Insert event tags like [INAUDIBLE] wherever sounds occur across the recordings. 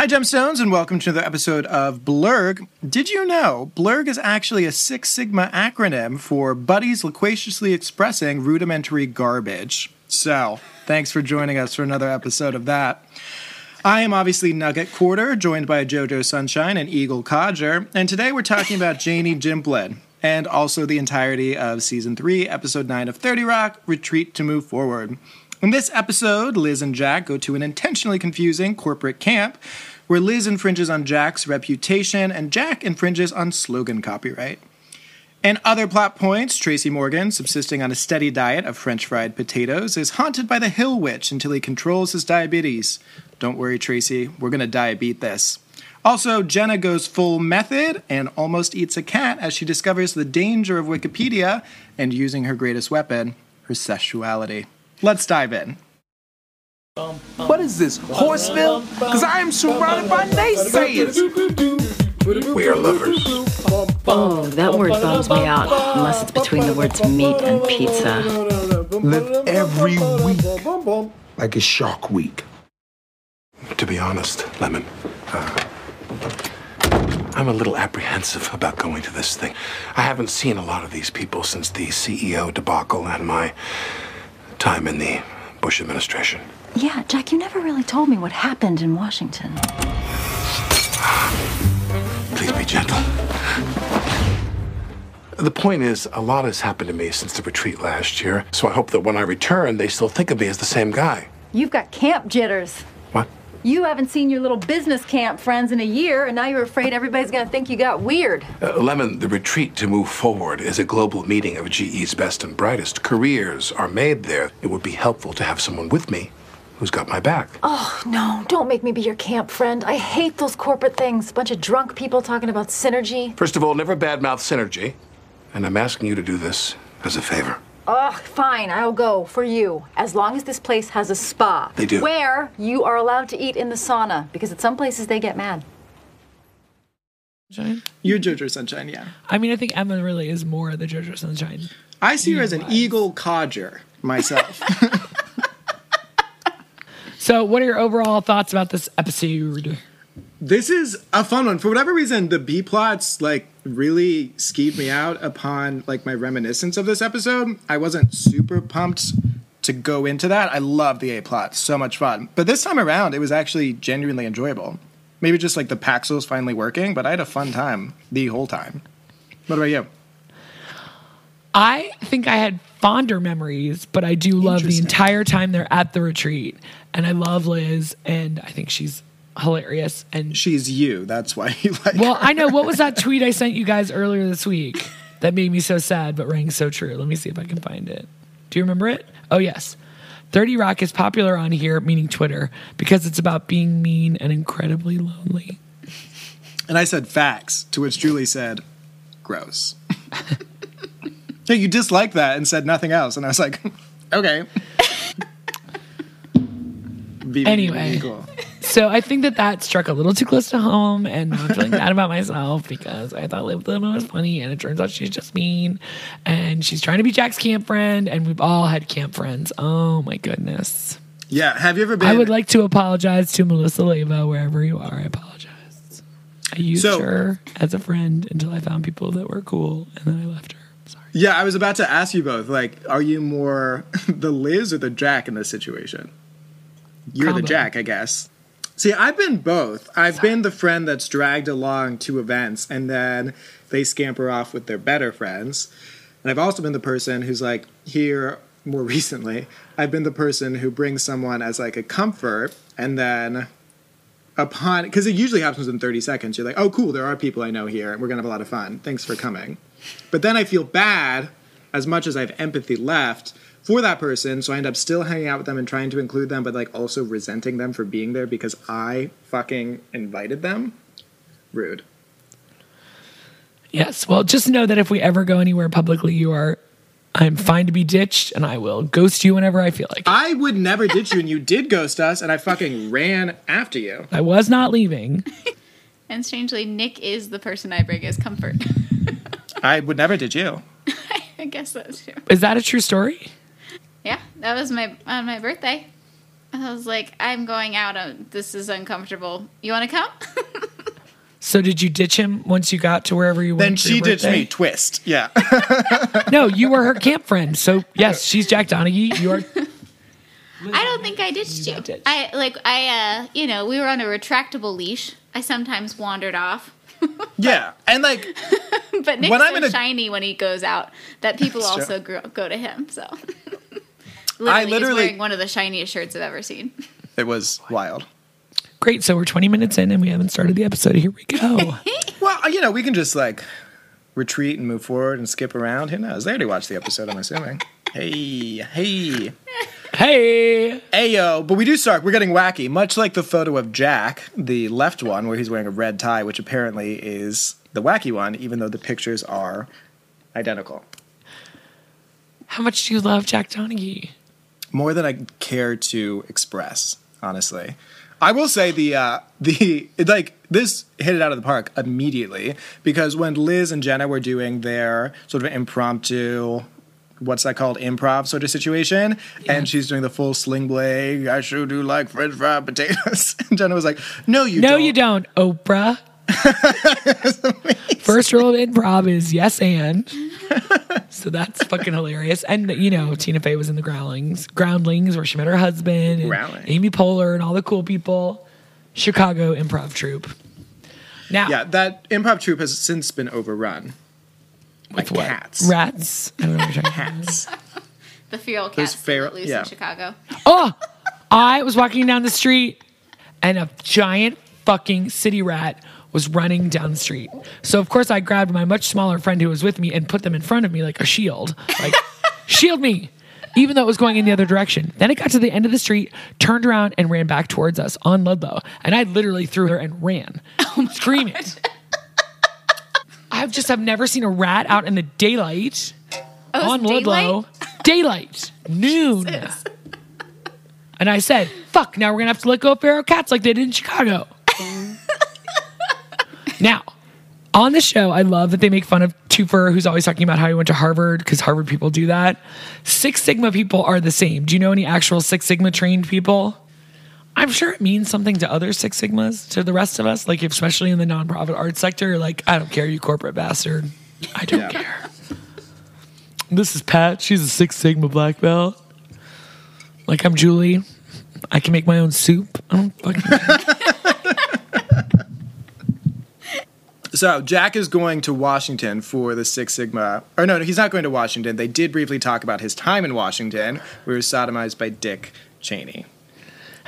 Hi, Gemstones, and welcome to another episode of Blurg. Did you know Blurg is actually a Six Sigma acronym for Buddies Loquaciously Expressing Rudimentary Garbage? So, thanks for joining us for another episode of that. I am obviously Nugget Quarter, joined by JoJo Sunshine and Eagle Codger, and today we're talking about [LAUGHS] Janie Gimplin and also the entirety of Season 3, Episode 9 of 30 Rock Retreat to Move Forward. In this episode, Liz and Jack go to an intentionally confusing corporate camp where Liz infringes on Jack's reputation and Jack infringes on slogan copyright. And other plot points, Tracy Morgan, subsisting on a steady diet of french fried potatoes, is haunted by the Hill Witch until he controls his diabetes. Don't worry, Tracy, we're gonna diabeat this. Also, Jenna goes full method and almost eats a cat as she discovers the danger of Wikipedia and using her greatest weapon, her sexuality. Let's dive in. What is this, Horseville? Because I am surrounded by naysayers. We are lovers. Oh, that word bums me out, unless it's between the words meat and pizza. Live every week like a shark week. To be honest, Lemon, uh, I'm a little apprehensive about going to this thing. I haven't seen a lot of these people since the CEO debacle and my time in the Bush administration. Yeah, Jack, you never really told me what happened in Washington. Please be gentle. The point is, a lot has happened to me since the retreat last year, so I hope that when I return, they still think of me as the same guy. You've got camp jitters. What? You haven't seen your little business camp friends in a year, and now you're afraid everybody's gonna think you got weird. Uh, Lemon, the retreat to move forward is a global meeting of GE's best and brightest. Careers are made there. It would be helpful to have someone with me who's got my back. Oh, no, don't make me be your camp friend. I hate those corporate things. Bunch of drunk people talking about synergy. First of all, never badmouth synergy. And I'm asking you to do this as a favor. Ugh, fine, I'll go for you. As long as this place has a spa. They do. Where you are allowed to eat in the sauna, because at some places they get mad. Sunshine. You're JoJo Sunshine, yeah. I mean, I think Emma really is more of the JoJo Sunshine. I see her as an Yes. eagle codger myself. [LAUGHS] [LAUGHS] So, what are your overall thoughts about this episode? This is a fun one. For whatever reason, the B plots like really skeeved me out upon like my reminiscence of this episode. I wasn't super pumped to go into that. I love the A plot, so much fun. But this time around, it was actually genuinely enjoyable. Maybe just like the Paxil's finally working, but I had a fun time the whole time. What about you? I think I had fonder memories, but I do love the entire time they're at the retreat. And I love Liz, and I think she's hilarious. And She's you. That's why you like. well, her. I know what was that tweet I sent you guys earlier this week that made me so sad but rang so true. Let me see if I can find it. Do you remember it? Oh, yes. 30 Rock is popular on here, meaning Twitter, because it's about being mean and incredibly lonely. And I said facts, to which Julie said, gross. [LAUGHS] yeah, you disliked that and said nothing else. And I was like, [LAUGHS] okay. [LAUGHS] Be- Anyway. So I think that that struck a little too close to home, and I'm feeling bad about myself because I thought Liz Lemon was funny, and it turns out she's just mean, and she's trying to be Jack's camp friend, and we've all had camp friends. Oh my goodness! Yeah, have you ever been? I would like to apologize to Melissa Leva wherever you are. I apologize. I used So- her as a friend until I found people that were cool, and then I left her. Sorry. Yeah, I was about to ask you both. Like, are you more [LAUGHS] the Liz or the Jack in this situation? You're the Jack, I guess. See, I've been both. I've been the friend that's dragged along to events and then they scamper off with their better friends. And I've also been the person who's like, here more [LAUGHS] recently, I've been the person who brings someone as like a comfort and then upon because it usually happens in 30 seconds you're like oh cool there are people i know here and we're gonna have a lot of fun thanks for coming but then i feel bad as much as i have empathy left for that person so i end up still hanging out with them and trying to include them but like also resenting them for being there because i fucking invited them rude Yes. Well, just know that if we ever go anywhere publicly, you are. I'm fine to be ditched, and I will ghost you whenever I feel like. it. i would never ditch you and you did ghost us and i fucking ran after you I was not leaving. [LAUGHS] And strangely, Nick is the person I bring as comfort. [LAUGHS] i would never Did you [LAUGHS] I guess that's true. Is that a true story? Yeah, that was my on my birthday. I was like, I'm going out. uh, This is uncomfortable. You want to come? [LAUGHS] So did you ditch him once you got to wherever you Then went? for she ditched birthday? me. Twist. Yeah. [LAUGHS] No, you were her camp friend. So yes, she's Jack Donaghy. You are. I don't think I ditched you. got ditched. I like I uh you know we were on a retractable leash. I sometimes wandered off, [LAUGHS] yeah. And like, [LAUGHS] but Nick's When so I'm in a- shiny when he goes out that people That's true. also gro- go to him. So [LAUGHS] literally, he's literally- wearing one of the shiniest shirts I've ever seen. it was wild. Great. So we're 20 minutes in and we haven't started the episode. Here we go. Well, uh, you know, we can just like retreat and move forward and skip around. Who knows? They already watched the episode, I'm assuming. Hey, hey, hey. ayo. But we do start. We're getting wacky, much like the photo of Jack, the left one, where he's wearing a red tie, which apparently is the wacky one, even though the pictures are identical. How much do you love Jack Donaghy? More than I care to express, honestly. I will say the uh, [LAUGHS] the like this hit it out of the park immediately because when Liz and Jenna were doing their sort of impromptu what's that called improv sort of situation and she's doing the full sling blade I sure do like french fried potatoes [LAUGHS] and Jenna was like no you No, don't you don't, Oprah. [LAUGHS] First rule of improv is yes and. so that's fucking hilarious. And you know, Tina Fey was in the Groundlings, Groundlings, where she met her husband, and. Amy Poehler, and all the cool people. Chicago improv troupe. Now, yeah that improv troupe has since been overrun by with what? cats Rats. I don't know what you're talking about. cats [LAUGHS] The feral Those cats feral- feral, loose yeah. in Chicago. Oh, I was walking down the street and a giant fucking city rat was running down the street. So of course I grabbed my much smaller friend who was with me and put them in front of me like a shield. Like [LAUGHS] shield me. Even though it was going in the other direction. Then it got to the end of the street, turned around and ran back towards us on Ludlow. And I literally threw her and ran, [LAUGHS] oh screaming. I just I've never seen a rat out in the daylight Oh, on Ludlow. [LAUGHS] Daylight, noon. And I said, fuck, now we're going to have to let go of feral cats like they did in Chicago. [LAUGHS] now, on the show, I love that they make fun of Twofer, who's always talking about how he went to Harvard because Harvard people do that. Six Sigma people are the same. Do you know any actual Six Sigma trained people? I'm sure it means something to other Six Sigmas, to the rest of us, like especially in the nonprofit arts sector. Like, I don't care, you corporate bastard. I don't Yeah. care. This is Pat. She's a Six Sigma black belt. Like I'm Julie. I can make my own soup. I don't fucking [LAUGHS] So Jack is going to Washington for the Six Sigma. Or no, no, he's not going to Washington. They did briefly talk about his time in Washington, where he was sodomized by Dick Cheney.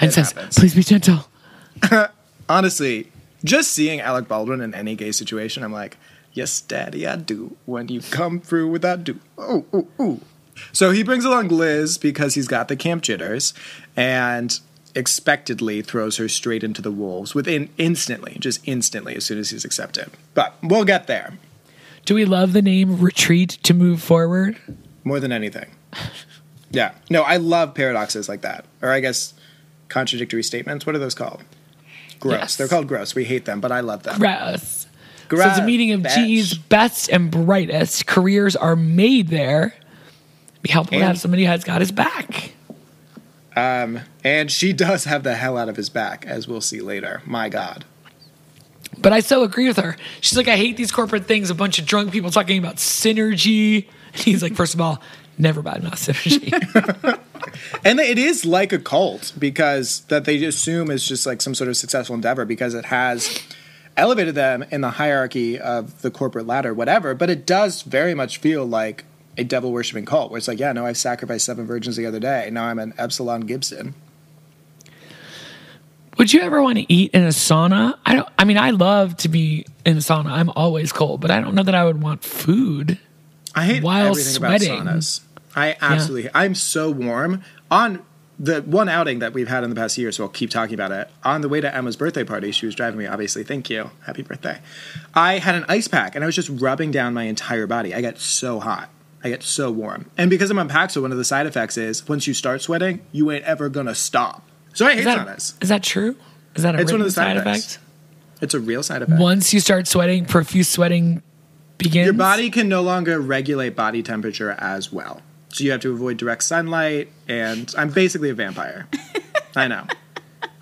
And It says, happens. please be gentle. [LAUGHS] Honestly, just seeing Alec Baldwin in any gay situation, I'm like, yes, daddy, I do. When you come through with that do. Oh, ooh, ooh. So he brings along Liz because he's got the camp jitters and expectedly throws her straight into the wolves within instantly, just instantly as soon as he's accepted. But we'll get there Do we love the name Retreat to move forward? more than anything. [LAUGHS] Yeah. No, I love paradoxes like that. Or I guess contradictory statements. What are those called? Gross. Yes. They're called gross. We hate them, but I love them. Gross. So Gross, it's a meeting of bitch. GE's best and brightest. Careers are made there. Be helpful to have somebody who has got his back. Um, And she does have the hell out of his back, as we'll see later. My God. But I so agree with her. She's like, I hate these corporate things. A bunch of drunk people talking about synergy. And [LAUGHS] He's like, first of all, never badmouth synergy. [LAUGHS] [LAUGHS] And it is like a cult because that they assume is just like some sort of successful endeavor because it has elevated them in the hierarchy of the corporate ladder, whatever. But it does very much feel like a devil worshipping cult where it's like, yeah, no, I sacrificed seven virgins the other day. Now I'm an Epsilon Gibson. Would you ever want to eat in a sauna? I don't. I mean, I love to be in a sauna. I'm always cold, but I don't know that I would want food. I hate While everything sweating. about saunas. I absolutely. I'm so warm on the one outing that we've had in the past year. So I'll keep talking about it. On the way to Emma's birthday party, she was driving me. Obviously, thank you, happy birthday. I had an ice pack and I was just rubbing down my entire body. I get so hot. I get so warm. And because I'm on Paxil, one of the side effects is once you start sweating, you ain't ever gonna stop. So I hate that, saunas. is that true? Is that a It's one of the side side effects. effect? It's a real side effect. Once you start sweating, profuse sweating begins. Your body can no longer regulate body temperature as well. So you have to avoid direct sunlight, and I'm basically a vampire. [LAUGHS] I know.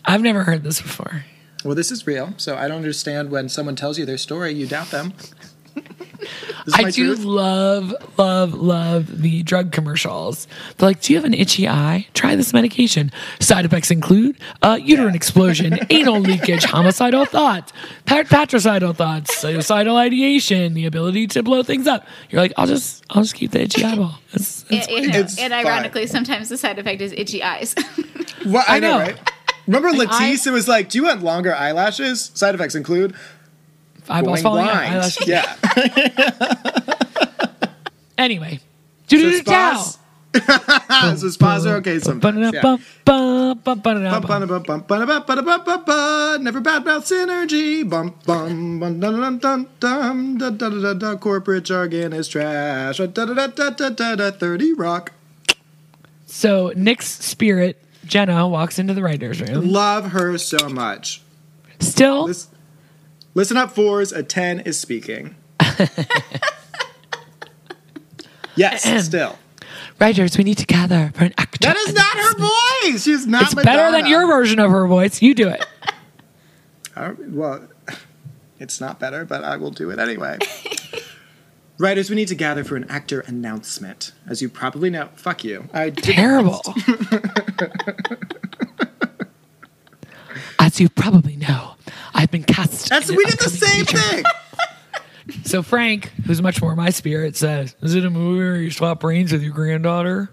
I've never heard this before. Well, this is real, so I don't understand when someone tells you their story, you doubt them. This is I do truth. love, love, love the drug commercials. They're like, "Do you have an itchy eye? Try this medication. Side effects include uh, uterine explosion, [LAUGHS] anal leakage, homicidal thoughts, pat- patricidal thoughts, suicidal ideation, the ability to blow things up." You're like, "I'll just, I'll just keep the itchy [LAUGHS] eyeball." It's, it's And, you know, It's and fine. ironically, sometimes the side effect is itchy eyes. Well, I, I know, know. right? Remember Like, Latisse? it was like, do you want longer eyelashes? Side effects include eyeballs falling out. blind. eyelashes- Yeah. [LAUGHS] Anyway, do do do so spas are okay sometimes. Yeah. Never bad mouth synergy. Bum bum bum dun dun dun dun da, da, da, da, da. Corporate jargon is trash. Da, da, da, da, da, da, da, Thirty rock. So Nick's spirit, Jenna, walks into the writer's room. Love her so much. Still, Listen, listen up, fours. A ten is speaking. [LAUGHS] yes, [CLEARS THROAT] still. writers, we need to gather for an actor. That is not her voice. She's not. It's better than your version of her voice. You do it. [LAUGHS] Well, [LAUGHS] it's not better, but I will do it anyway. Writers, we need to gather for an actor announcement. As you probably know, fuck you. I did Terrible. As you probably know, I've been cast. That's in we an did the upcoming same feature. thing. [LAUGHS] So Frank, who's much more my spirit, says, "Is it a movie where you swap brains with your granddaughter?"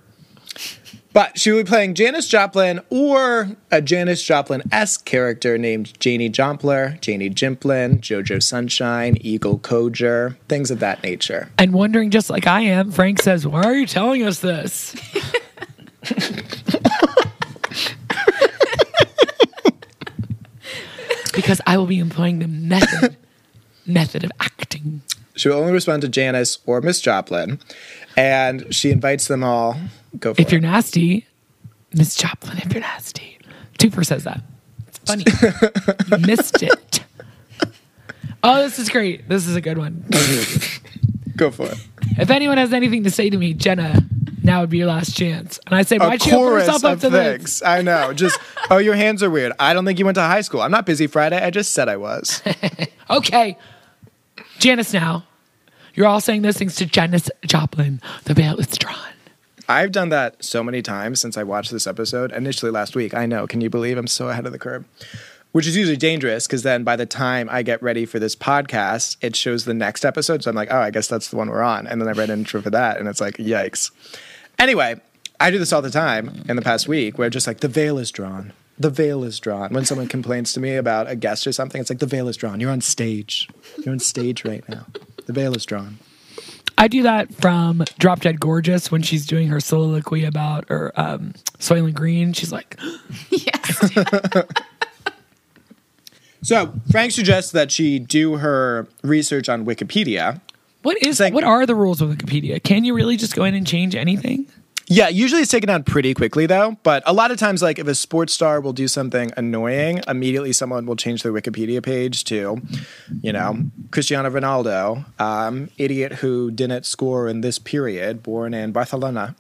But she will be playing Janis Joplin or a Janis Joplin esque character named Janie Jompler, Janie Jimplin, Jojo Sunshine, Eagle Codger, things of that nature. And wondering just like I am, Frank says, "Why are you telling us this?" [LAUGHS] because I will be employing the method [LAUGHS] method of acting. She will only respond to Janis or Miss Joplin, and she invites them all. Go for If you're nasty, Miss Joplin, if you're nasty. Twofer says that. It's funny. you [LAUGHS] missed it. Oh, this is great. This is a good one. [LAUGHS] Go for it. If anyone has anything to say to me, Jenna, now would be your last chance. And I say, why'd you open yourself up to this? I know. Just [LAUGHS] oh, your hands are weird. I don't think you went to high school. I'm not busy Friday. I just said I was. [LAUGHS] Okay. Janis now. You're all saying those things to Janis Joplin. The veil is drawn. I've done that so many times since I watched this episode. Initially last week. I know. Can you believe I'm so ahead of the curve? Which is usually dangerous because then by the time I get ready for this podcast, it shows the next episode. So I'm like, oh, I guess that's the one we're on. And then I read an intro for that, and it's like, yikes. Anyway, I do this all the time in the past week where just like the veil is drawn. The veil is drawn. When someone complains to me about a guest or something, it's like the veil is drawn. You're on stage. You're on stage right now. The veil is drawn. I do that from Drop Dead Gorgeous when she's doing her soliloquy about her um Soylent Green. She's like, [GASPS] yes. [LAUGHS] So Frank suggests that she do her research on Wikipedia. What is like- what are the rules of Wikipedia? Can you really just go in and change anything? Yeah, usually it's taken down pretty quickly though. But a lot of times, like if a sports star will do something annoying, immediately someone will change their Wikipedia page to, you know, Cristiano Ronaldo, um, idiot who didn't score in this period, born in Barcelona.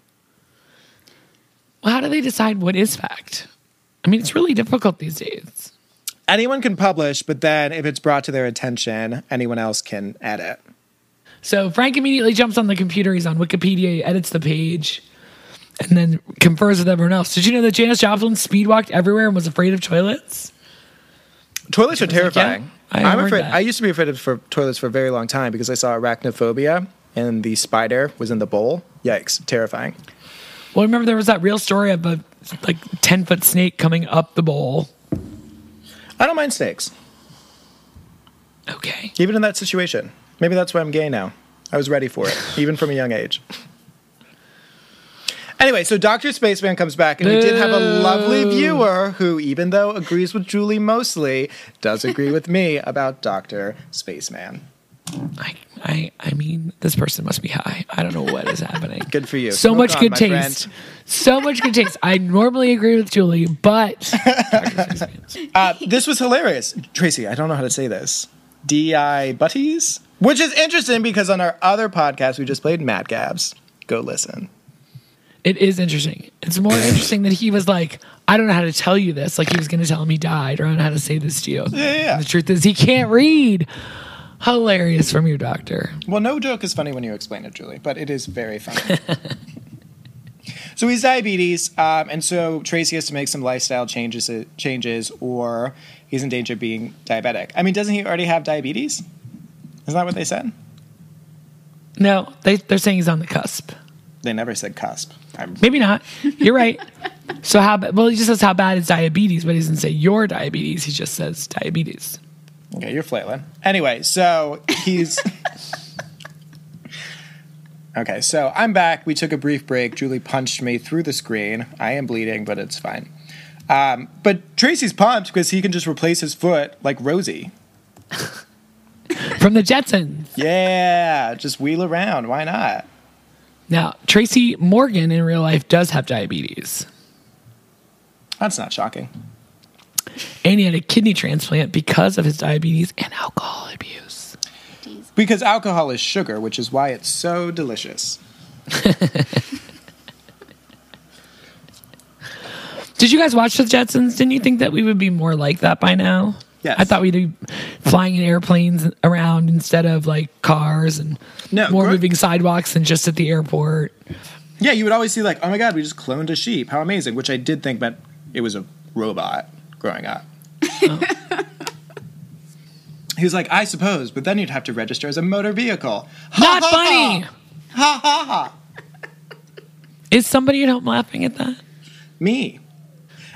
Well, how do they decide what is fact? I mean, it's really difficult these days. Anyone can publish, but then if it's brought to their attention, anyone else can edit. So Frank immediately jumps on the computer. He's on Wikipedia. He edits the page, and then confers with everyone else. Did you know that Janis Joplin speedwalked everywhere and was afraid of toilets? Toilets are like, yeah, terrifying. I I'm afraid. that. I used to be afraid of for toilets for a very long time because I saw arachnophobia and the spider was in the bowl. Yikes! Terrifying. Well, remember there was that real story of a like ten foot snake coming up the bowl. I don't mind snakes, Okay. even in that situation. Maybe that's why I'm gay now. I was ready for it, [LAUGHS] even from a young age. Anyway, so Dr. Spaceman comes back, and we did have a lovely viewer who, even though agrees with Julie mostly, does agree with me about Dr. Spaceman. I, I, I mean, this person must be high. I don't know what is happening. [LAUGHS] Good for you. So Smoke much on, good taste. friend. So much good taste. I normally agree with Julie, but [LAUGHS] Uh, this was hilarious. Tracy, I don't know how to say this. D.I. Butties? Which is interesting because on our other podcast, we just played Mad Gabs. Go listen. It is interesting. It's more interesting that he was like, I don't know how to tell you this. Like he was going to tell him he died, or I don't know how to say this to you. Yeah, yeah. And the truth is, he can't read. Hilarious from your doctor. Well, no joke is funny when you explain it, Julie, but it is very funny. [LAUGHS] so he's diabetes, um, and so Tracy has to make some lifestyle changes, uh, changes, or he's in danger of being diabetic. I mean, doesn't he already have diabetes? Isn't that what they said? No, they, they're saying he's on the cusp. They never said cusp. I'm, Maybe not. You're right. [LAUGHS] So how? ba- Well, he just says how bad is diabetes, but he doesn't say your diabetes. He just says diabetes. okay, you're flailing. Anyway, so he's. [LAUGHS] okay, so I'm back. We took a brief break. Julie punched me through the screen. I am bleeding, but it's fine. Um, but Tracy's pumped because he can just replace his foot like Rosie. [LAUGHS] From the Jetsons. Yeah, just wheel around. Why not? Now, Tracy Morgan in real life does have diabetes. That's not shocking. And he had a kidney transplant because of his diabetes and alcohol abuse. Because alcohol is sugar, which is why it's so delicious. [LAUGHS] Did you guys watch the Jetsons? Didn't you think that we would be more like that by now? Yes. I thought we'd be flying in airplanes around instead of like cars and No, more gro- moving sidewalks than just at the airport. Yeah, you would always see like, oh my god, we just cloned a sheep. How amazing! Which I did think meant it was a robot growing up. Oh. [LAUGHS] he was like, I suppose, but then you'd have to register as a motor vehicle. Not ha, funny. Ha ha ha. Is somebody at home laughing at that? Me.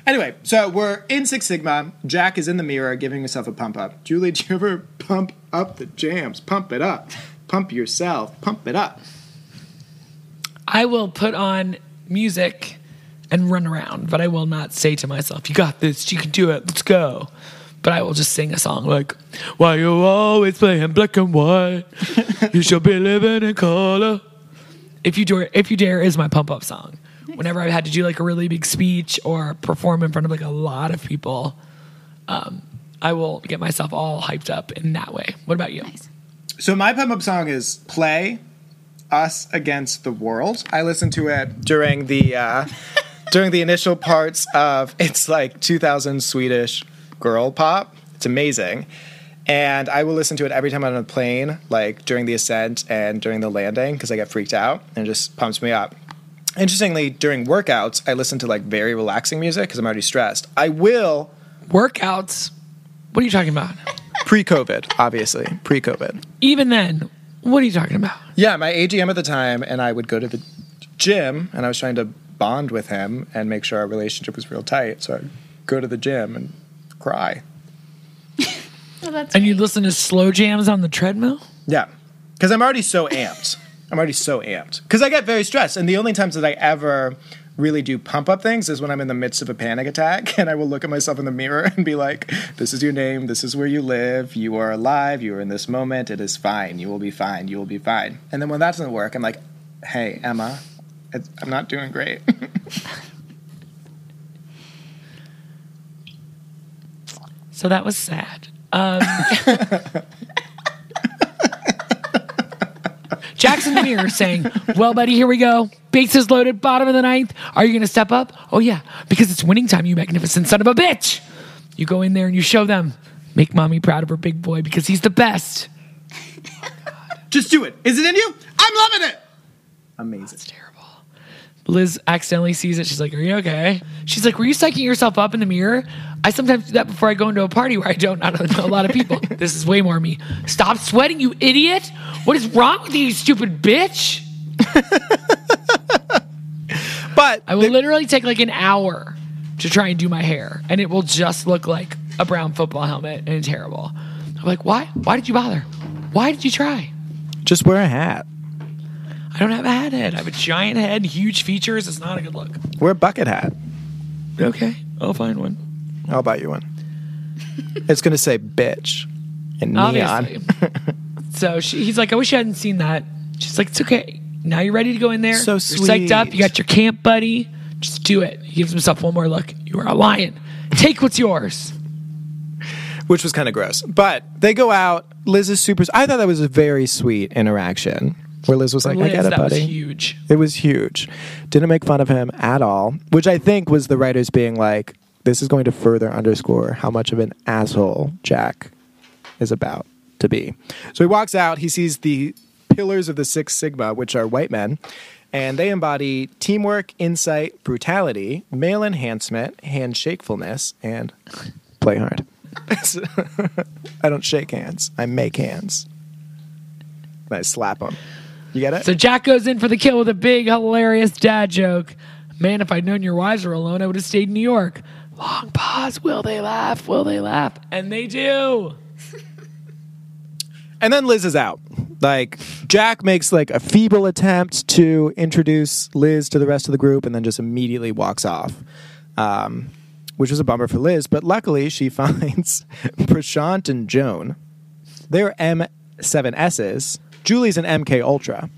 Anyway, so we're in Six Sigma. Jack is in the mirror giving himself a pump up. Julie, do you ever pump up the jams? Pump it up. Pump yourself. Pump it up. I will put on music and run around, but I will not say to myself, "You got this. You can do it. Let's go." But I will just sing a song like, "Why you always playing black and white? [LAUGHS] you should be living in color." If you dare, if you dare, is my pump up song. Whenever I've had to do like a really big speech or perform in front of like a lot of people, um, I will get myself all hyped up in that way. What about you? So my pump up song is "Play Us Against the World." I listened to it during the uh, [LAUGHS] during the initial parts of it's like 2000 Swedish girl pop. It's amazing, and I will listen to it every time I'm on a plane, like during the ascent and during the landing, because I get freaked out and it just pumps me up. Interestingly, during workouts, I listen to like very relaxing music because I'm already stressed. I will Workouts. What are you talking about? pre-COVID, obviously pre-COVID. Even then, what are you talking about? Yeah, my AGM at the time, and I would go to the gym, and I was trying to bond with him and make sure our relationship was real tight. So I'd go to the gym and cry. [LAUGHS] Oh, that's And you great. listen to slow jams on the treadmill? Yeah, because I'm already so amped. I'm already so amped because I get very stressed, and the only times that I ever really do pump up things is when I'm in the midst of a panic attack, [LAUGHS] and I will look at myself in the mirror and be like, "This is your name. This is where you live. You are alive. You are in this moment. It is fine. You will be fine. You will be fine." And then when that doesn't work, I'm like, "Hey, Emma, it's, I'm not doing great." [LAUGHS] So that was sad. Um, [LAUGHS] Jackson the mirror saying, Well, buddy, here we go. Bases loaded, bottom of the ninth. Are you going to step up? Oh, yeah, because it's winning time, you magnificent son of a bitch. You go in there and you show them. Make mommy proud of her big boy because he's the best. Just do it. Is it in you? I'm loving it. Amazing. It's terrible. Liz accidentally sees it. She's like, Are you okay? She's like, Were you psyching yourself up in the mirror? I sometimes do that before I go into a party where I don't, know a lot of people. [LAUGHS] this is way more me. Stop sweating, you idiot. What is wrong with you, you stupid bitch? [LAUGHS] But I will literally take like an hour to try and do my hair, and it will just look like a brown football helmet and terrible. I'm like, why? Why did you bother? Why did you try? just wear a hat. I don't have a hat head. I have a giant head, huge features. It's not a good look. Wear a bucket hat. Okay, I'll find one. I'll buy you one. [LAUGHS] it's gonna say bitch in neon. Obviously. [LAUGHS] so she, he's like, I wish I hadn't seen that. She's like, it's okay. Now you're ready to go in there. So You're psyched up. You got your camp buddy. Just do it. He gives himself one more look. You are a lion. Take what's yours. [LAUGHS] Which was kind of gross. But they go out. Liz is super. I thought that was a very sweet interaction. where Liz was like, Liz, I get it, that was buddy. huge. It was huge. Didn't make fun of him at all, which I think was the writers being like, this is going to further underscore how much of an asshole Jack is about to be. So he walks out, he sees the pillars of the Six Sigma, which are white men, and they embody teamwork, insight, brutality, male enhancement, handshakefulness, and play hard. [LAUGHS] I don't shake hands, I make hands. And I slap them. You get it? So Jack goes in for the kill with a big, hilarious dad joke. Man, if I'd known your wives were alone, I would have stayed in New York. Long pause. Will they laugh? Will they laugh? And they do. [LAUGHS] And then Liz is out. Like Jack makes like a feeble attempt to introduce Liz to the rest of the group, and then just immediately walks off, um, which was a bummer for Liz. But luckily, she [LAUGHS] finds Prashant and Joan. They're M7Ss. Julie's an MK Ultra.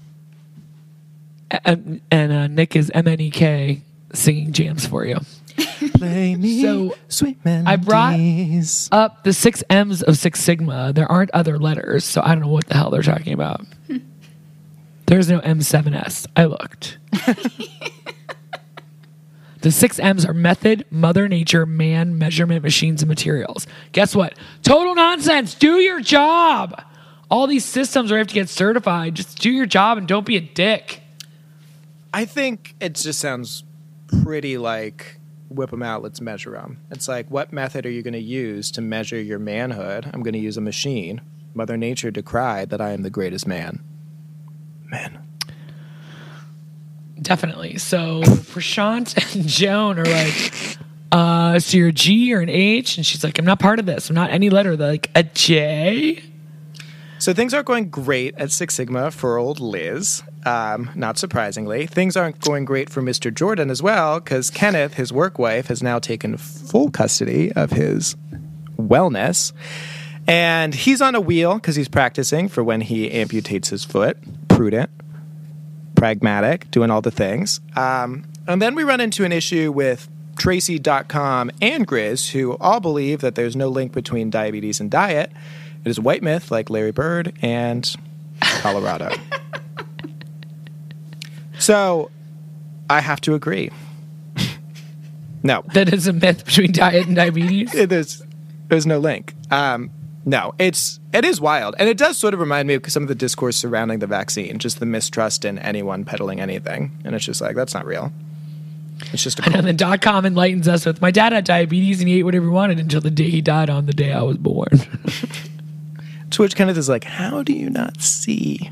And, and uh, Nick is MNEK singing jams for you. Play me So, sweet man, I brought- melodies. Up the six M's of Six Sigma. There aren't other letters, so I don't know what the hell they're talking about. [LAUGHS] There's no M7S. I looked. [LAUGHS] the six M's are method, mother nature, man, measurement, machines, and materials. Guess what? Total nonsense. Do your job. All these systems where you have to get certified. Just do your job and don't be a dick. I think it just sounds pretty like whip them out, let's measure them. It's like, what method are you going to use to measure your manhood? I'm going to use a machine. Mother Nature decried that I am the greatest man. Man. Definitely. So Prashant [LAUGHS] and Joan are like, uh, so you're a G or an H? And she's like, I'm not part of this. I'm not any letter. They're like, a J? So things aren't going great at Six Sigma for old Liz. Um, not surprisingly, things aren't going great for Mr. Jordan as well, because Kenneth, his work wife, has now taken full custody of his wellness, and he's on a wheel because he's practicing for when he amputates his foot. Prudent, pragmatic, doing all the things. Um, and then we run into an issue with Tracy.com and Grizz, who all believe that there's no link between diabetes and diet. It is a white myth like Larry Bird and Colorado. so I have to agree. no, That is a myth between diet and diabetes. it is, there's no link. Um, no, it's it is wild, and it does sort of remind me of some of the discourse surrounding the vaccine, just the mistrust in anyone peddling anything, and it's just like that's not real. It's just a And then dot com enlightens us with my dad had diabetes and he ate whatever he wanted until the day he died on the day I was born. [LAUGHS] to which Kenneth is like, how do you not see?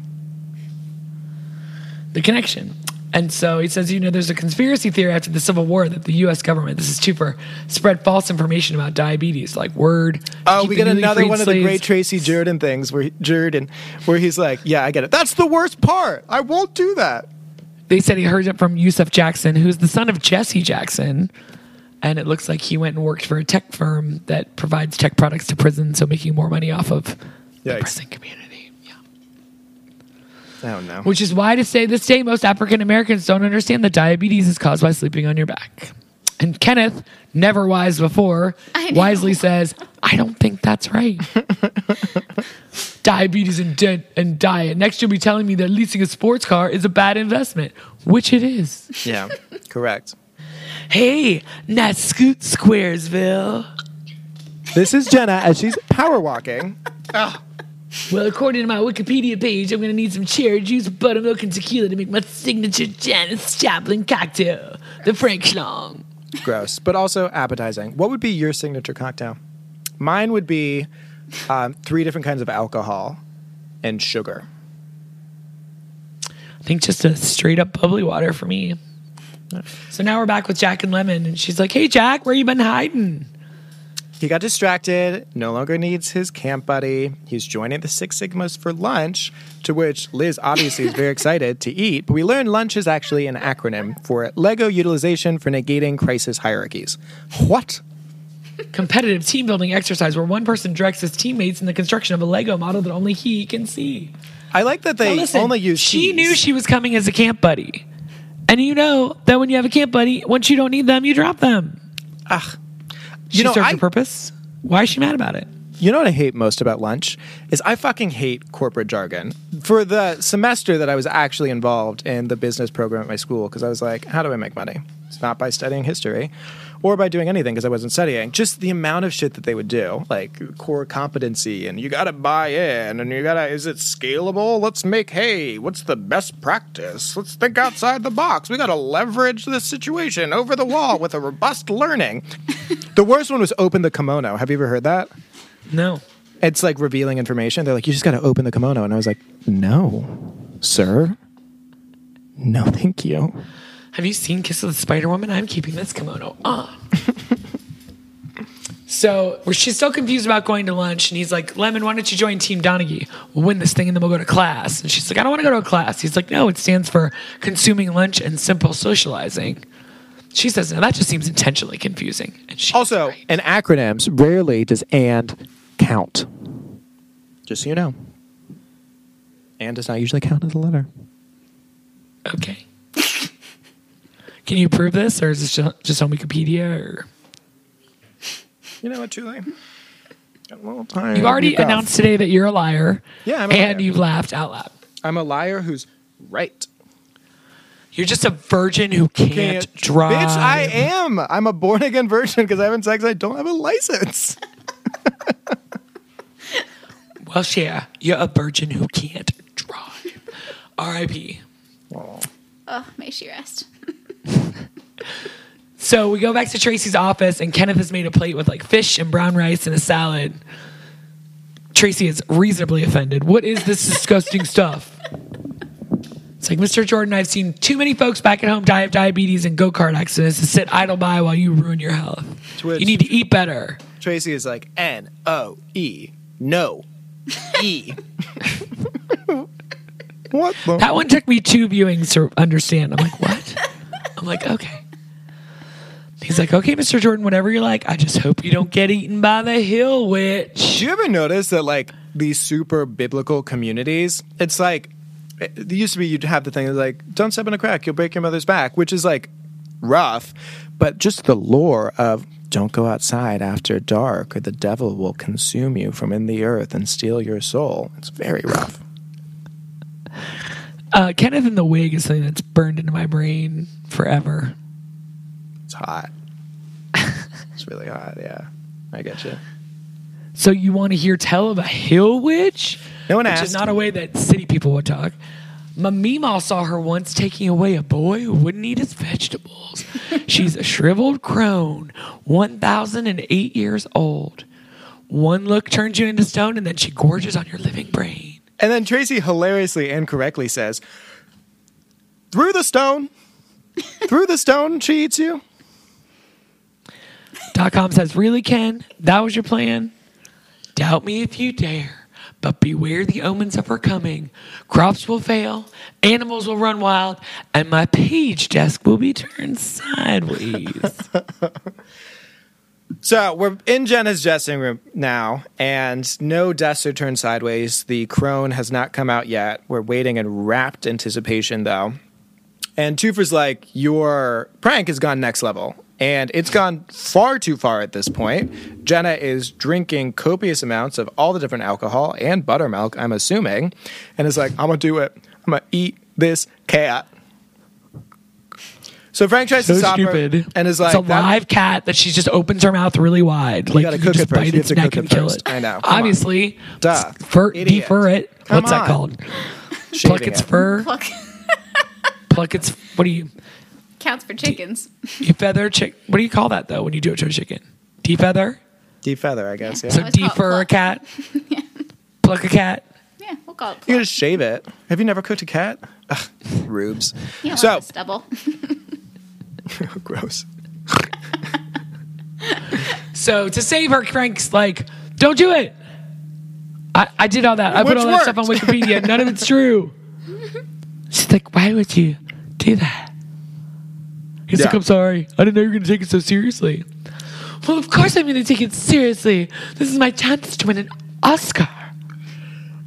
the connection. And so he says, you know, there's a conspiracy theory after the Civil War that the U.S. government, this is for, spread false information about diabetes, like word. Oh, we get another one of the great Tracy Jordan things where he, Jordan, where he's like, "Yeah, I get it. That's the worst part. I won't do that." They said he heard it from Yusef Jackson, who's the son of Jesse Jackson. And it looks like he went and worked for a tech firm that provides tech products to prisons, so making more money off of the prison community. Yeah. I don't know. Which is why to say this day most African Americans don't understand that diabetes is caused by sleeping on your back. And Kenneth, never wise before, [LAUGHS] wisely says, I don't think that's right. [LAUGHS] diabetes and, di- and diet. Next, you'll be telling me that leasing a sports car is a bad investment, which it is. Yeah, correct. Hey, not Scoot Squaresville. This is Jenna as she's power walking. [LAUGHS] Ah. Well, according to my Wikipedia page, I'm going to need some cherry juice, buttermilk, and tequila to make my signature Janis Joplin cocktail, the Frank Schlong. Gross, but also appetizing. What would be your signature cocktail? Mine would be um, three different kinds of alcohol and sugar. I think just a straight up bubbly water for me. So now we're back with Jack and Lemon, and she's like, "Hey, Jack, where you been hiding?" He got distracted, no longer needs his camp buddy. He's joining the Six Sigmas for lunch, to which Liz obviously is very [LAUGHS] excited to eat. But we learn lunch is actually an acronym for Lego Utilization for Negating Crisis Hierarchies. What? Competitive team building exercise where one person directs his teammates in the construction of a Lego model that only he can see. I like that they listen, only use She knew she was coming as a camp buddy, and you know that when you have a camp buddy, once you don't need them, you drop them. Ugh. She You know, served I- her purpose. Why is she mad about it? You know what I hate most about lunch is I fucking hate corporate jargon. For the semester that I was actually involved in the business program at my school, because I was like, how do I make money? It's not by studying history or by doing anything because I wasn't studying. Just the amount of shit that they would do, like core competency, and you got to buy in, and you got to, is it scalable? Let's make hay. What's the best practice? Let's think outside the box. We got to leverage this situation over the wall with a robust learning. [LAUGHS] the worst one was open the kimono. Have you ever heard that? No. It's like revealing information. They're like, you just got to open the kimono. And I was like, no, sir. No, thank you. Have you seen Kiss of the Spider Woman? I'm keeping this kimono on. so where she's still confused about going to lunch, and he's like, Lemon, why don't you join Team Donaghy? We'll win this thing and then we'll go to class. And she's like, I don't want to go to a class. He's like, No, it stands for consuming lunch and simple socializing. She says, No, that just seems intentionally confusing. And she's Also, right. in acronyms, rarely does and count. Just so you know. And does not usually count as a letter. okay. Can you prove this, or is this ju- just on Wikipedia? Or You know what, Julie? Got a little time. you've already You go. announced today that you're a liar. Yeah, I'm a and liar. you've laughed out loud. I'm a liar who's right. You're just a virgin who can't, drive. Bitch, I am. I'm a born again virgin because I haven't sex. I don't have a license. [LAUGHS] Well, yeah, you're a virgin who can't drive. R.I.P. Oh, may she rest. So we go back to Tracy's office, and Kenneth has made a plate with like fish and brown rice and a salad. Tracy is reasonably offended. What is this disgusting stuff? It's like, Mr. Jordan, I've seen too many folks back at home die of diabetes and go kart accidents to sit idle by while you ruin your health. Twitch. You need to eat better. Tracy is like N O E. No. E. what the? That one took me two viewings to understand. I'm like, what? I'm like, okay. He's like, okay, Mr. Jordan, whatever you're like. I just hope you don't get eaten by the hill witch. You ever notice that like these super biblical communities, it's like it used to be you'd have the thing like don't step in a crack, you'll break your mother's back, which is like rough, but just the lore of don't go outside after dark or the devil will consume you from in the earth and steal your soul. It's very rough. Uh, Kenneth in the wig is something that's burned into my brain forever. It's hot. it's really hot, yeah. I get you. So you want to hear tell of a hill witch? No one Which asked. is not a way that city people would talk. My meemaw saw her once taking away a boy who wouldn't eat his vegetables. [LAUGHS] She's a shriveled crone, 1,008 years old. One look turns you into stone, and then she gorges on your living brain. And then Tracy hilariously and correctly says, "Through the stone, [LAUGHS] through the stone, she eats you." Dot com says, Really, Ken? That was your plan? Doubt me if you dare, but beware the omens of her coming. Crops will fail, animals will run wild, and my page desk will be turned sideways. [LAUGHS] So we're in Jenna's dressing room now, and no desks are turned sideways. The crone has not come out yet. We're waiting in rapt anticipation, though. And Twofer's like, Your prank has gone next level. And it's gone far too far at this point. Jenna is drinking copious amounts of all the different alcohol and buttermilk, I'm assuming, and is like, I'm gonna do it. I'm gonna eat this cat. So Frank tries so to stop stupid. her and is like, It's a live cat that she just opens her mouth really wide. like gotta you cook can it just first. bite You its neck cook and it kill it. I know. Come on. Obviously, Duh. fur, Idiot. defer it. Come What's that called? Shaving Pluck its it. fur. Pluck Pluck its. What do you? Counts for chickens. [LAUGHS] You feather chick. What do you call that though when you do it to a chicken? Defeather. Defeather, I guess. Yeah. So Let's call it defer a pluck. cat. [LAUGHS] Pluck a cat. Yeah, we'll call it. You Pluck. just shave it. Have you never cooked a cat? Ugh, rubes. You don't So want the stubble. [LAUGHS] gross. So to save her, Frank's like, "Don't do it." I, I did all that. I put Which all that stuff on worked. Wikipedia. None of it's true. She's like, "Why would you do that?" He's like, "I'm sorry. I didn't know you were going to take it so seriously." Well, of course I'm going to take it seriously. This is my chance to win an Oscar.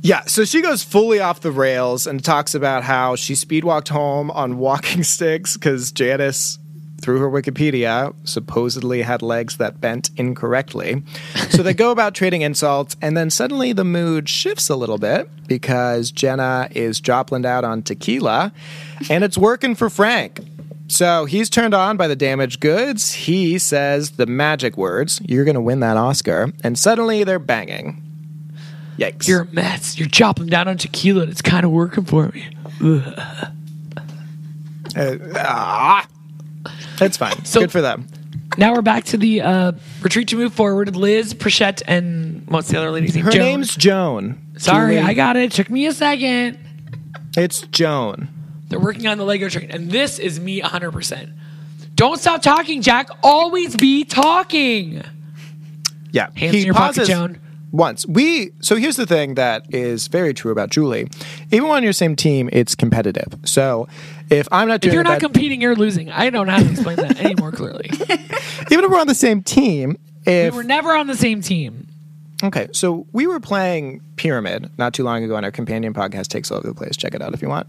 Yeah, so she goes fully off the rails and talks about how she speedwalked home on walking [LAUGHS] sticks because Janis through her Wikipedia, supposedly had legs that bent incorrectly. So they go about trading insults, and then suddenly the mood shifts a little bit because Jenna is Joplined out on tequila, and it's working for Frank. So he's turned on by the damaged goods. He says the magic words, You're going to win that Oscar. And suddenly they're banging. Yikes. You're a mess. You're chopping down on tequila and it's kind of working for me. [LAUGHS] ah. It's fine. So- Good for them. Now we're back to the uh, retreat to move forward. Liz, Prachette, and what's the other lady's name? Her Joan. name's Joan. Sorry, Julie. I got it. Took me a second. It's Joan. They're working on the Lego train, and this is me 100%. Don't stop talking, Jack. Always be talking. Yeah. Hands in your pocket, Joan. Once. We so here's the thing that is very true about Julie. Even when on your same team, it's competitive. So if I'm not doing If you're not bad- competing, you're losing. I don't know how to explain that any more clearly. [LAUGHS] even if we're on the same team, if We if were never on the same team. Okay, so we were playing Pyramid not too long ago on our companion podcast, Takes All Over the Place. Check it out if you want.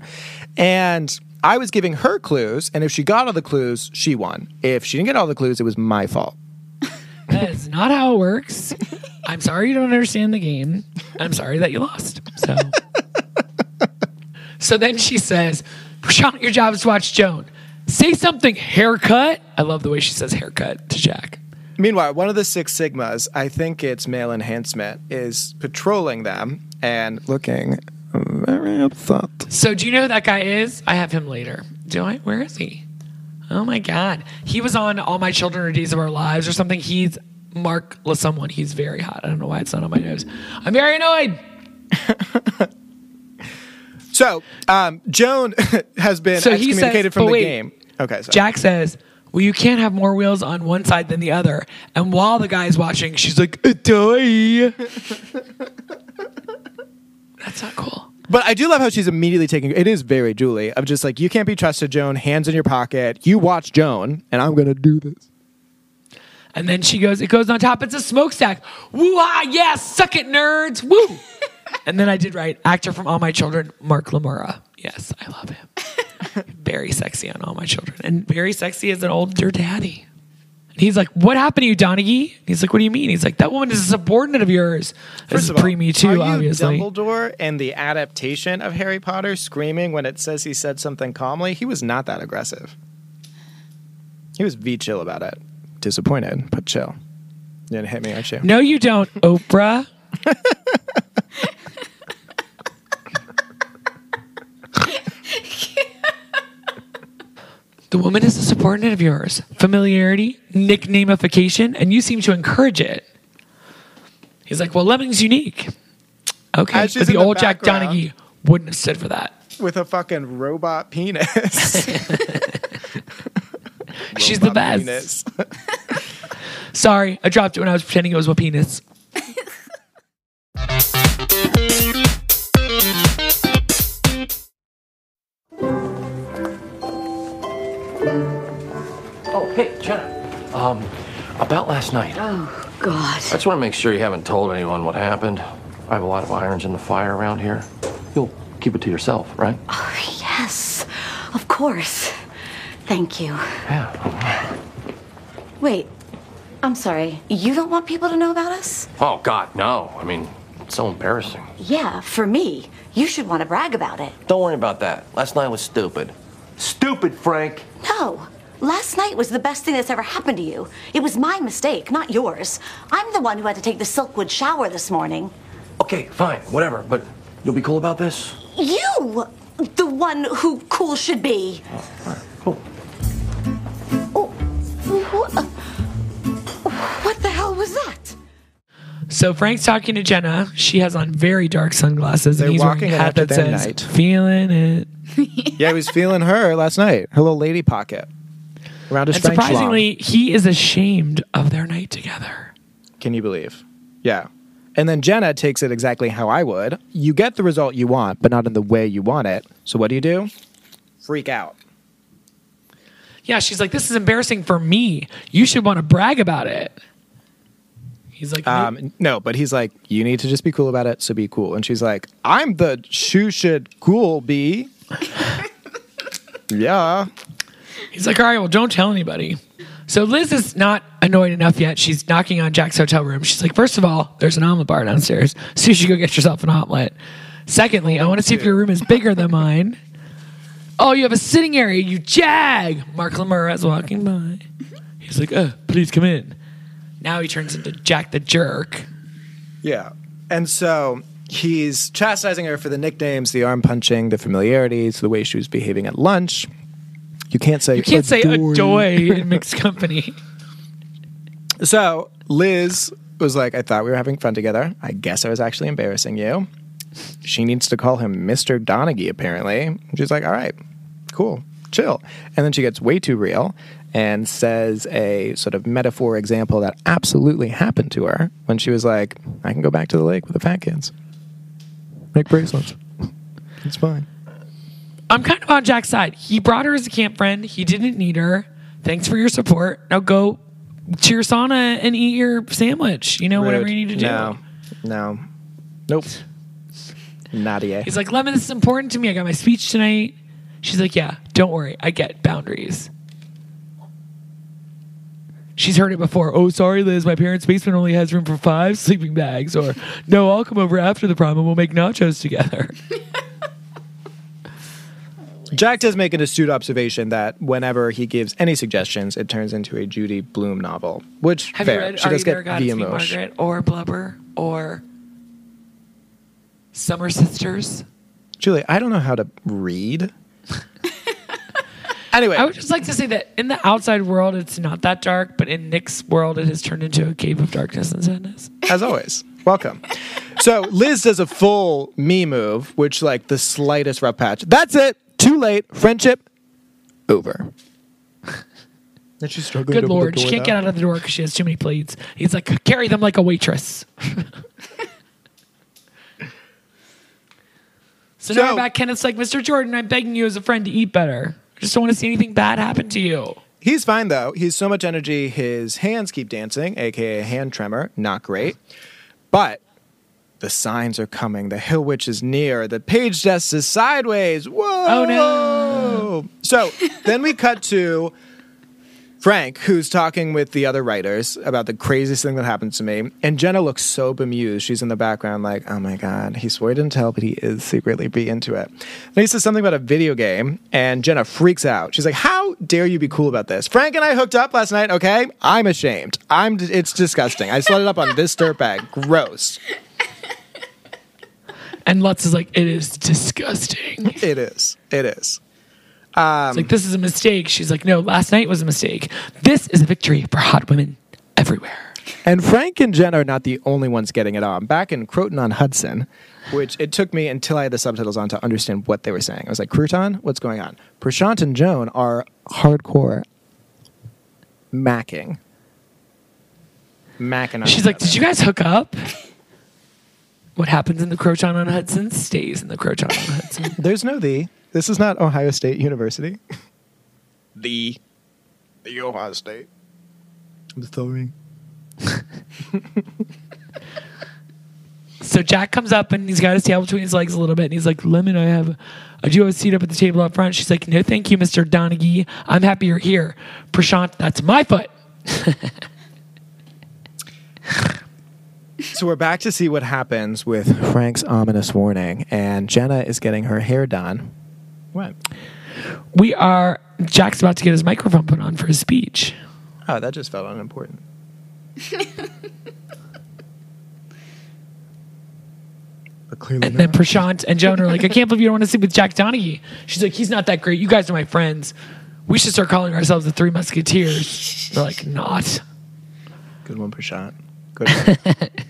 And I was giving her clues, and if she got all the clues, she won. If she didn't get all the clues, it was my fault. [LAUGHS] That is not how it works. I'm sorry you don't understand the game. I'm sorry that you lost. So, [LAUGHS] so then she says, Prashant, your job is to watch Joan. Say something, haircut. I love the way she says haircut to Jack. Meanwhile, one of the Six Sigmas, I think it's male enhancement, is patrolling them and looking very upset. So do you know who that guy is? I have him later. Do I? Where is he? Oh my god. He was on All My Children Are Days of Our Lives or something. He's Mark someone. He's very hot. I don't know why it's not on my nose. I'm very annoyed. [LAUGHS] So, um, Joan [LAUGHS] has been So excommunicated says- from the wait. game. Okay, so Jack says, Well, you can't have more wheels on one side than the other. And while the guy's watching, she's like, "Uh, "Toy." [LAUGHS] That's not cool. But I do love how she's immediately taking it is very Julie of just like you can't be trusted, Joan. Hands in your pocket. You watch Joan, and I'm gonna do this. And then she goes, It goes on top. It's a smokestack. Woo ha! Yeah, suck it, nerds. Woo. [LAUGHS] and then I did write actor from All My Children, Mark LaMura. Yes, I love him. [LAUGHS] very sexy on All My Children, and very sexy as an older daddy. And he's like, "What happened to you, Donaghy?" He's like, "What do you mean?" He's like, "That woman is a subordinate of yours." This is of all, pre Me Too, obviously. Dumbledore and the adaptation of Harry Potter screaming when it says he said something calmly. He was not that aggressive. He was v chill about it. Disappointed, but chill. You didn't hit me, aren't you? No, you don't, Oprah. [LAUGHS] the woman is a subordinate of yours. Familiarity, nicknameification, and you seem to encourage it. He's like, well, Lemming's unique. Okay, As she's but the in the old Jack background. Donaghy wouldn't have stood for that. With a fucking robot penis. [LAUGHS] She's the Robot best. penis. [LAUGHS] Sorry, I dropped it when I was pretending it was a penis. [LAUGHS] hey, Jenna. Um, about last night. Oh, God. I just want to make sure you haven't told anyone what happened. I have a lot of irons in the fire around here. You'll keep it to yourself, right? Oh, yes, of course. Thank you. Yeah. Wait, I'm sorry. You don't want people to know about us? Oh, God, no. I mean, it's so embarrassing. Yeah, for me. You should want to brag about it. Don't worry about that. Last night was stupid. Stupid, Frank. No. Last night was the best thing that's ever happened to you. It was my mistake, not yours. I'm the one who had to take the Silkwood shower this morning. Okay, fine, whatever. But you'll be cool about this? You! The one who cool should be. Oh, all right, Cool. Oh, what, uh, what the hell was that? So Frank's talking to Jenna. She has on very dark sunglasses, They're and he's walking wearing a hat after that says night. "Feeling it." [LAUGHS] yeah, he was feeling her last night. Her little lady pocket. Around his And Frank schlong. surprisingly, he is ashamed of their night together. Can you believe? Yeah. And then Jenna takes it exactly how I would. You get the result you want, but not in the way you want it. So what do you do? Freak out. Yeah, she's like, "This is embarrassing for me. You should want to brag about it." He's like, "Nope." Um, no, but he's like, you need to just be cool about it, so be cool. And she's like, I'm the shoe should cool be. [LAUGHS] yeah. He's like, all right, well, don't tell anybody. So Liz is not annoyed enough yet. She's knocking on Jack's hotel room. She's like, first of all, there's an omelet bar downstairs, [LAUGHS] so you should go get yourself an omelet. Secondly, I want to see if your room is bigger than mine. Oh, you have a sitting area, you jag! Mark Lamur is walking by. He's like, uh, please come in. Now he turns into Jack the jerk. Yeah. And so he's chastising her for the nicknames, the arm punching, the familiarities, the way she was behaving at lunch. You can't say You can't say "Adoy." in mixed company. [LAUGHS] So Liz was like, I thought we were having fun together. I guess I was actually embarrassing you. She needs to call him Mr. Donaghy, apparently. She's like, all right, cool, chill. And then she gets way too real and says a sort of metaphor example that absolutely happened to her when she was like, I can go back to the lake with the fat kids, make bracelets. It's fine. I'm kind of on Jack's side. He brought her as a camp friend. He didn't need her. Thanks for your support. Now go to your sauna and eat your sandwich. You know, whatever you need to do. No, no, nope. Nadia. He's like, Lemon, this is important to me. I got my speech tonight. She's like, Yeah, don't worry. I get boundaries. She's heard it before. Oh, sorry, Liz. My parents' basement only has room for five sleeping bags. Or, no, I'll come over after the prom and we'll make nachos together. [LAUGHS] Jack does make an astute observation that whenever he gives any suggestions, it turns into a Judy Blume novel. Which Have fair. you read she Are does You get the. Margaret or Blubber or Summer Sisters? Julie, I don't know how to read. [LAUGHS] anyway, I would just like to say that in the outside world, it's not that dark, but in Nick's world, it has turned into a cave of darkness and sadness. as always, welcome. So Liz does a full me move, which like the slightest rough patch. That's it. Too late. Friendship over. [LAUGHS] And she's struggling. Good to open the lord, she can't now. get out of the door because she has too many plates. He's like, carry them like a waitress. [LAUGHS] so, now So- we're back. Kenneth's like, Mr. Jordan, I'm begging you as a friend to eat better. I just don't want to see anything bad happen to you. He's fine though. He's so much energy. His hands keep dancing, aka hand tremor. Not great. But the signs are coming. The Hill Witch is near. The page desk is sideways. Whoa! Oh, no. So then we cut to Frank, who's talking with the other writers about the craziest thing that happened to me. And Jenna looks so bemused. She's in the background, like, oh my God, he swore he didn't tell, but he is secretly be into it. And he says something about a video game, and Jenna freaks out. She's like, how dare you be cool about this? Frank and I hooked up last night, okay? I'm ashamed. I'm, it's disgusting. I slid it up on this dirtbag. Gross. And Lutz is like, it is disgusting. It is. It is. It's like, this is a mistake. She's like, no, last night was a mistake. This is a victory for hot women everywhere. And Frank and Jen are not the only ones getting it on. Back in Croton on Hudson, which it took me until I had the subtitles on to understand what they were saying. I was like, Crouton, what's going on? Prashant and Joan are hardcore macking. Macking on She's like, other. did you guys hook up? What happens in the Croton on Hudson stays in the Croton on Hudson. [LAUGHS] There's no the. This is not Ohio State University. the. The Ohio State. I'm sorry. [LAUGHS] So Jack comes up and he's got his tail between his legs a little bit, and he's like, "Lemon, I have, I do have a seat up at the table up front." She's like, "No, thank you, Mister Donaghy. I'm happy you're here." Prashant, that's my foot. [LAUGHS] So we're back to see what happens with Frank's ominous warning, and Jenna is getting her hair done. What? We are. Jack's about to get his microphone put on for his speech. Oh, that just felt unimportant. [LAUGHS] but clearly And then. Prashant and Joan are like, I can't believe you don't want to sit with Jack Donaghy. She's like, he's not that great. You guys are my friends. We should start calling ourselves the Three Musketeers. They're like, not. Good one, Prashant. Good [LAUGHS] one.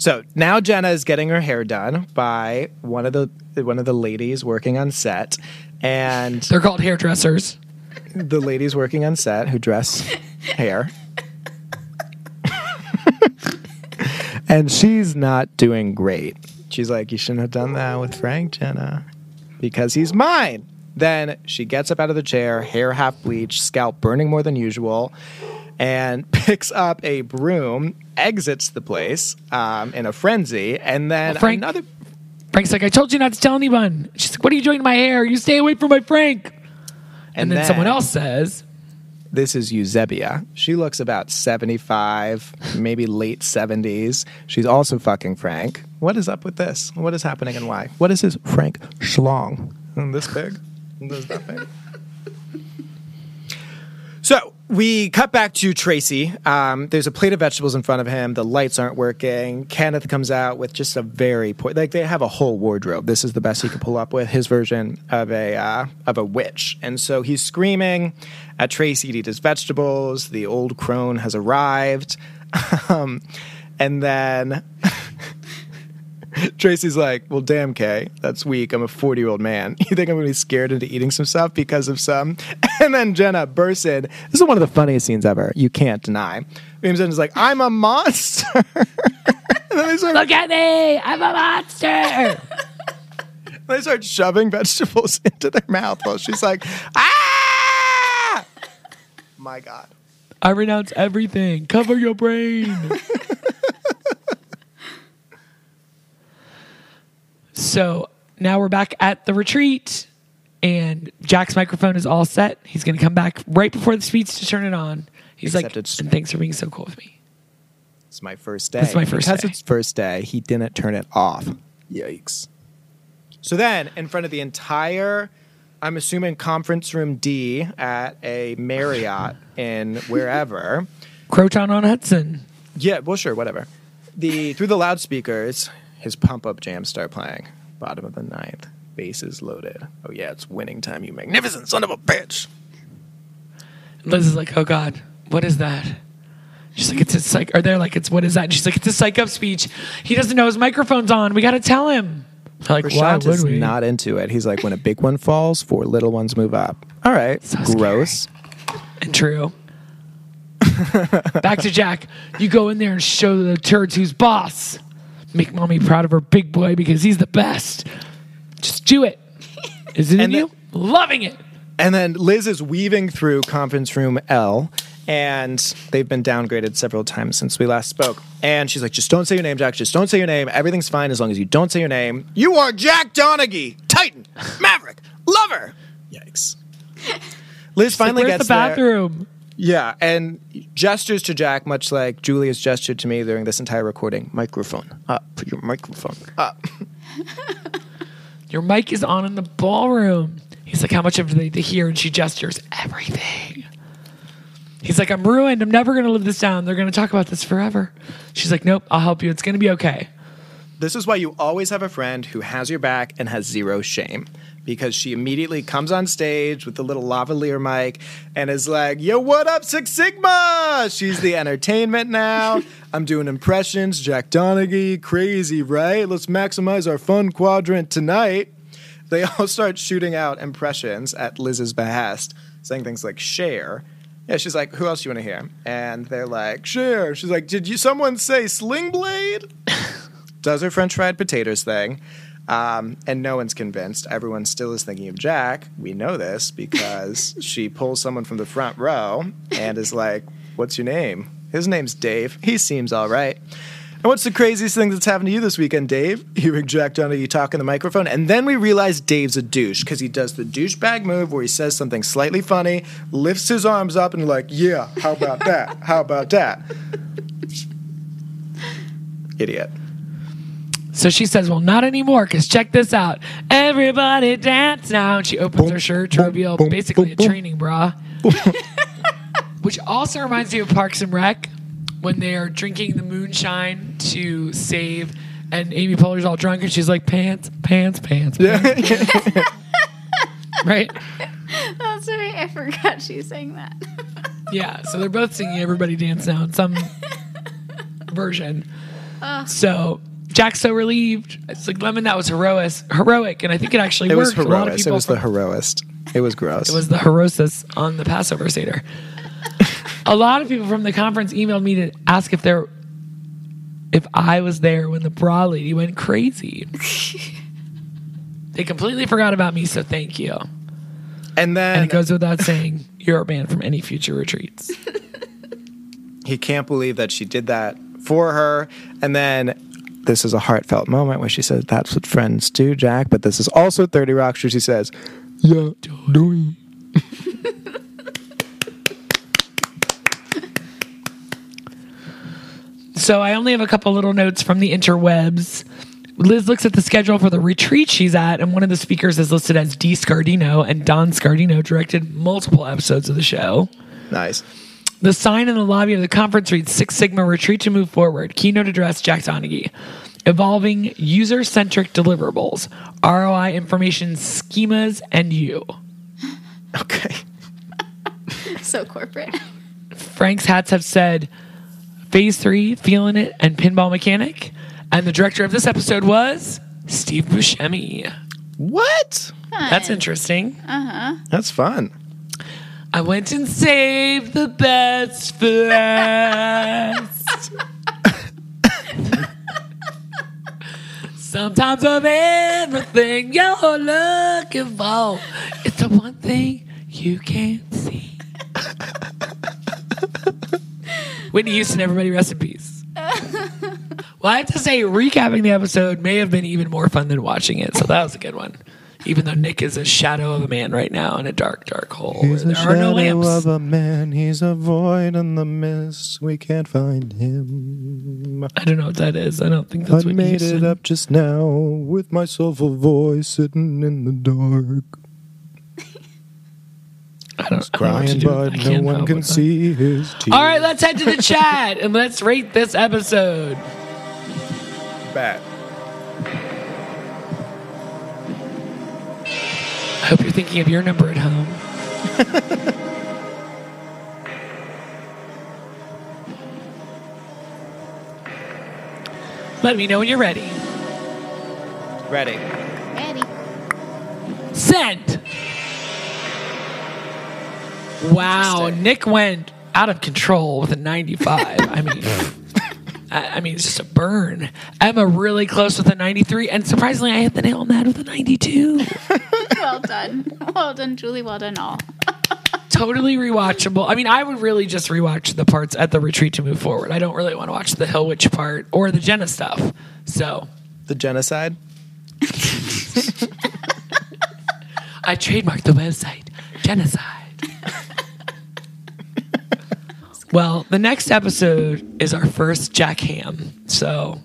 So now Jenna is getting her hair done by one of the one of the ladies working on set, and They're called hairdressers. the ladies working on set who dress [LAUGHS] hair. and she's not doing great. She's like, You shouldn't have done that with Frank, Jenna, because he's mine. Then she gets up out of the chair, hair half bleached, scalp burning more than usual, and [LAUGHS] picks up a broom, exits the place um, in a frenzy, and then Well, Frank- another. Frank's like, I told you not to tell anyone. She's like, What are you doing to my hair? You stay away from my Frank. And, then, someone else says, This is Eusebia. She looks about 75, maybe late 70s. She's also fucking Frank. What is up with this? What is happening and why? What is his Frank schlong? [LAUGHS] This big? This that big? We cut back to Tracy. Um, there's a plate of vegetables in front of him. The lights aren't working. Kenneth comes out with just a very poor, like they have a whole wardrobe. This is the best he could pull up with his version of a uh, of a witch. And so he's screaming at Tracy to eat his vegetables. The old crone has arrived, [LAUGHS] um, and then. [LAUGHS] Tracy's like, well, damn, Kay, that's weak. I'm a 40 year old man. [LAUGHS] You think I'm going to be scared into eating some stuff because of some? [LAUGHS] And then Jenna bursts in. This is one of the funniest scenes ever. You can't deny. Williams is like, I'm a monster. and then they start, Look at me! I'm a monster! they start shoving vegetables into their mouth while she's like, ah! My God. I renounce everything. Cover your brain. So now we're back at the retreat, and Jack's microphone is all set. He's going to come back right before the speech to turn it on. He's Except like, and thanks for being so cool with me. It's my first day. It's my first because day. it's first day, he didn't turn it off. Yikes. So then, in front of the entire, I'm assuming conference room D at a Marriott [LAUGHS] in wherever. Croton on Hudson. Yeah, well, sure, whatever. The through the loudspeakers, his pump up jams start playing. Bottom of the ninth, bases loaded. Oh yeah, it's winning time, you magnificent son of a bitch. Liz is like, oh God, what is that? She's like, it's a psych. Or they're like, it's what is that? And she's like, it's a psych up speech. He doesn't know his microphone's on. We got to tell him. They're like, why would is we? not into it. He's like, when a big one falls, four little ones move up. All right, gross. And true. Back to Jack. You go in there and show the turds who's boss. Make mommy proud of her big boy because he's the best. Just do it. [LAUGHS] Is it in you? Loving it. And then Liz is weaving through conference room L, and they've been downgraded several times since we last spoke. And she's like, just don't say your name, Jack. Just don't say your name. Everything's fine as long as you don't say your name. You are Jack Donaghy, Titan, [LAUGHS] Maverick, Lover. Yikes. [LAUGHS] Liz finally Where's gets the there. Yeah, and gestures to Jack, much like Julia's gestured to me during this entire recording. Microphone up. Put your microphone up. [LAUGHS] Your mic is on in the ballroom. He's like, how much of they hear? And she gestures everything. He's like, I'm ruined. I'm never going to live this down. They're going to talk about this forever. She's like, nope, I'll help you. It's going to be okay. This is why you always have a friend who has your back and has zero shame. Because she immediately comes on stage with the little lavalier mic and is like, Yo, what up, Six Sigma? She's the entertainment now. [LAUGHS] I'm doing impressions. Jack Donaghy, crazy, right? Let's maximize our fun quadrant tonight. They all start shooting out impressions at Liz's behest, saying things like Cher. Yeah, she's like, who else do you want to hear? And they're like, Cher. She's like, did you someone say sling blade? [LAUGHS] does her French fried potatoes thing, um, and no one's convinced. Everyone still is thinking of Jack. We know this because [LAUGHS] she pulls someone from the front row and is like, "What's your name?" His name's Dave. He seems all right. And what's the craziest thing that's happened to you this weekend, Dave? [LAUGHS] Hearing Jack Donaghy talk in the microphone, and then we realize Dave's a douche because he does the douchebag move where he says something slightly funny, lifts his arms up, and like, "Yeah, how about that? How about that?" [LAUGHS] Idiot. So she says, Well, not anymore, because check this out. Everybody dance now. And she opens her shirt to reveal basically a training bra. [LAUGHS] Which also reminds me of Parks and Rec when they're drinking the moonshine to save, and Amy Poehler's all drunk, and she's like, Pants, pants, pants. pants. [LAUGHS] right? That's right. I forgot she sang that. [LAUGHS] Yeah. So they're both singing Everybody Dance Now in some version. Oh. So Jack's so relieved. It's like Lemon, that was heroic, heroic, and I think it actually It was worked. Of heroic. It was the from- heroist. It was gross. it was the herosis on the Passover Seder. a lot of people from the conference emailed me to ask if there, if I was there when the bra lady went crazy. they completely forgot about me, so thank you. and then And it goes without saying, you're banned from any future retreats. he can't believe that she did that for her. And then this is a heartfelt moment where she says, That's what friends do, Jack. But this is also 30 Rock, where she says, Yeah, doing. [LAUGHS] so I only have a couple little notes from the interwebs. Liz looks at the schedule for the retreat she's at, and one of the speakers is listed as D. Scardino, and Don Scardino directed multiple episodes of the show. Nice. The sign in the lobby of the conference reads Six Sigma Retreat to Move Forward. Keynote address Jack Donaghy. Evolving user centric deliverables, ROI information schemas, and you. [LAUGHS] Okay. [LAUGHS] so corporate. Frank's hats have said Phase 3, Feeling It, and Pinball Mechanic. And the director of this episode was Steve Buscemi. What? That's interesting. Uh huh. That's fun. I went and saved the best for last. Sometimes of everything you're looking for, it's the one thing you can't see. Whitney Houston, everybody rest in peace. Well, I have to say, recapping the episode may have been even more fun than watching it, so that was a good one. Even though Nick is a shadow of a man right now in a dark, dark hole. where He's a there are no shadow lamps. of a man. He's a void in the mist. We can't find him. I don't know what that is. I don't think that's I what made Houston. it up just now with my soulful voice sitting in the dark. I don't, He's I don't know what to crying, do. but I no one can see his tears. All right, let's head to the chat and let's rate this episode. Bad. Hope you're thinking of your number at home. [LAUGHS] Let me know when you're ready. Ready. Ready. Send. Wow, Nick went out of control with a 95. I mean, [LAUGHS] I, I mean, it's just a burn. Emma really close with a 93, and surprisingly, I hit the nail on the head with a 92. [LAUGHS] Well done. [LAUGHS] Well done, Julie. Well done, all. [LAUGHS] totally rewatchable. I mean, I would really just rewatch the parts at the retreat to move forward. I don't really want to watch the Hill Witch part or the Jenna stuff. So The genocide. I trademarked the website genocide. well, the next episode is our first Jack Hamm. So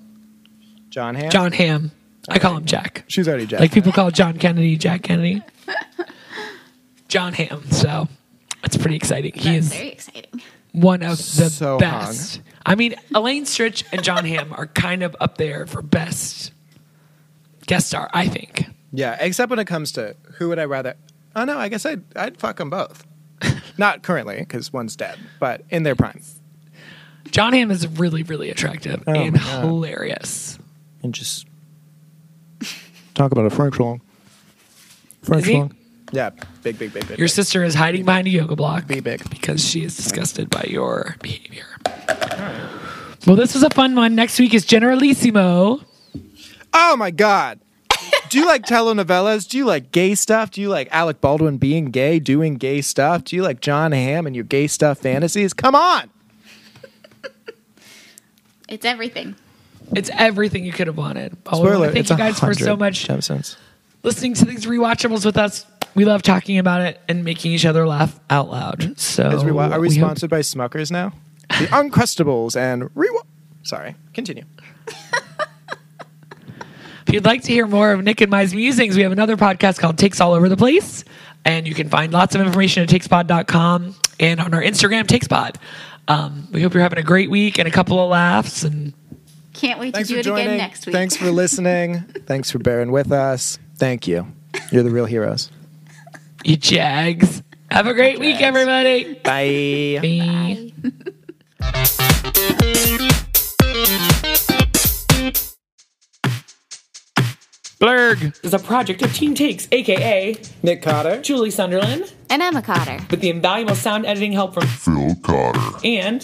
Jon Hamm. Jon Hamm. I call him Jack. She's already Jack. Like people call John Kennedy Jack Kennedy. Jon Hamm. So it's pretty exciting. He That's is very exciting. one of the So best. I mean, Elaine Stritch and John [LAUGHS] Hamm are kind of up there for best guest star, I think. Yeah, except when it comes to who would I rather? Oh no, I guess I'd I'd fuck them both. [LAUGHS] Not currently, because one's dead, but in their prime. Jon Hamm is really, really attractive Oh and my God. hilarious. And just talk about a French song. French Is he? song. Yeah, big, big, big, big. Your big. sister is hiding behind a yoga block Be big. because she is disgusted by your behavior. Well, this was a fun one. Next week is Generalissimo. Oh my god. Do you like telenovelas? Do you like gay stuff? Do you like Alec Baldwin being gay, doing gay stuff? Do you like Jon Hamm and your gay stuff fantasies? Come on. It's everything. It's everything you could have wanted. Spoiler, thank you guys for so much gemstones. listening to these rewatchables with us. We love talking about it and making each other laugh out loud. So, Is rewa- are we, hope- sponsored by Smuckers now? The [LAUGHS] Uncrustables and rewa- Sorry, continue. If you'd like to hear more of Nick and my musings, we have another podcast called Takes All Over the Place. And you can find lots of information at takespod.com and on our Instagram, Takespod. Um, we hope you're having a great week and a couple of laughs. And Can't wait Thanks to for do it joining. again next week. Thanks for listening. [LAUGHS] Thanks for bearing with us. Thank you. You're the real heroes. you jags. Have a great week, everybody. Bye. Bye. [LAUGHS] Blurg is a project of Team Takes, aka Nick Cotter. Julie Sunderland, And Emma Cotter. with the invaluable sound editing help from Phil Cotter. and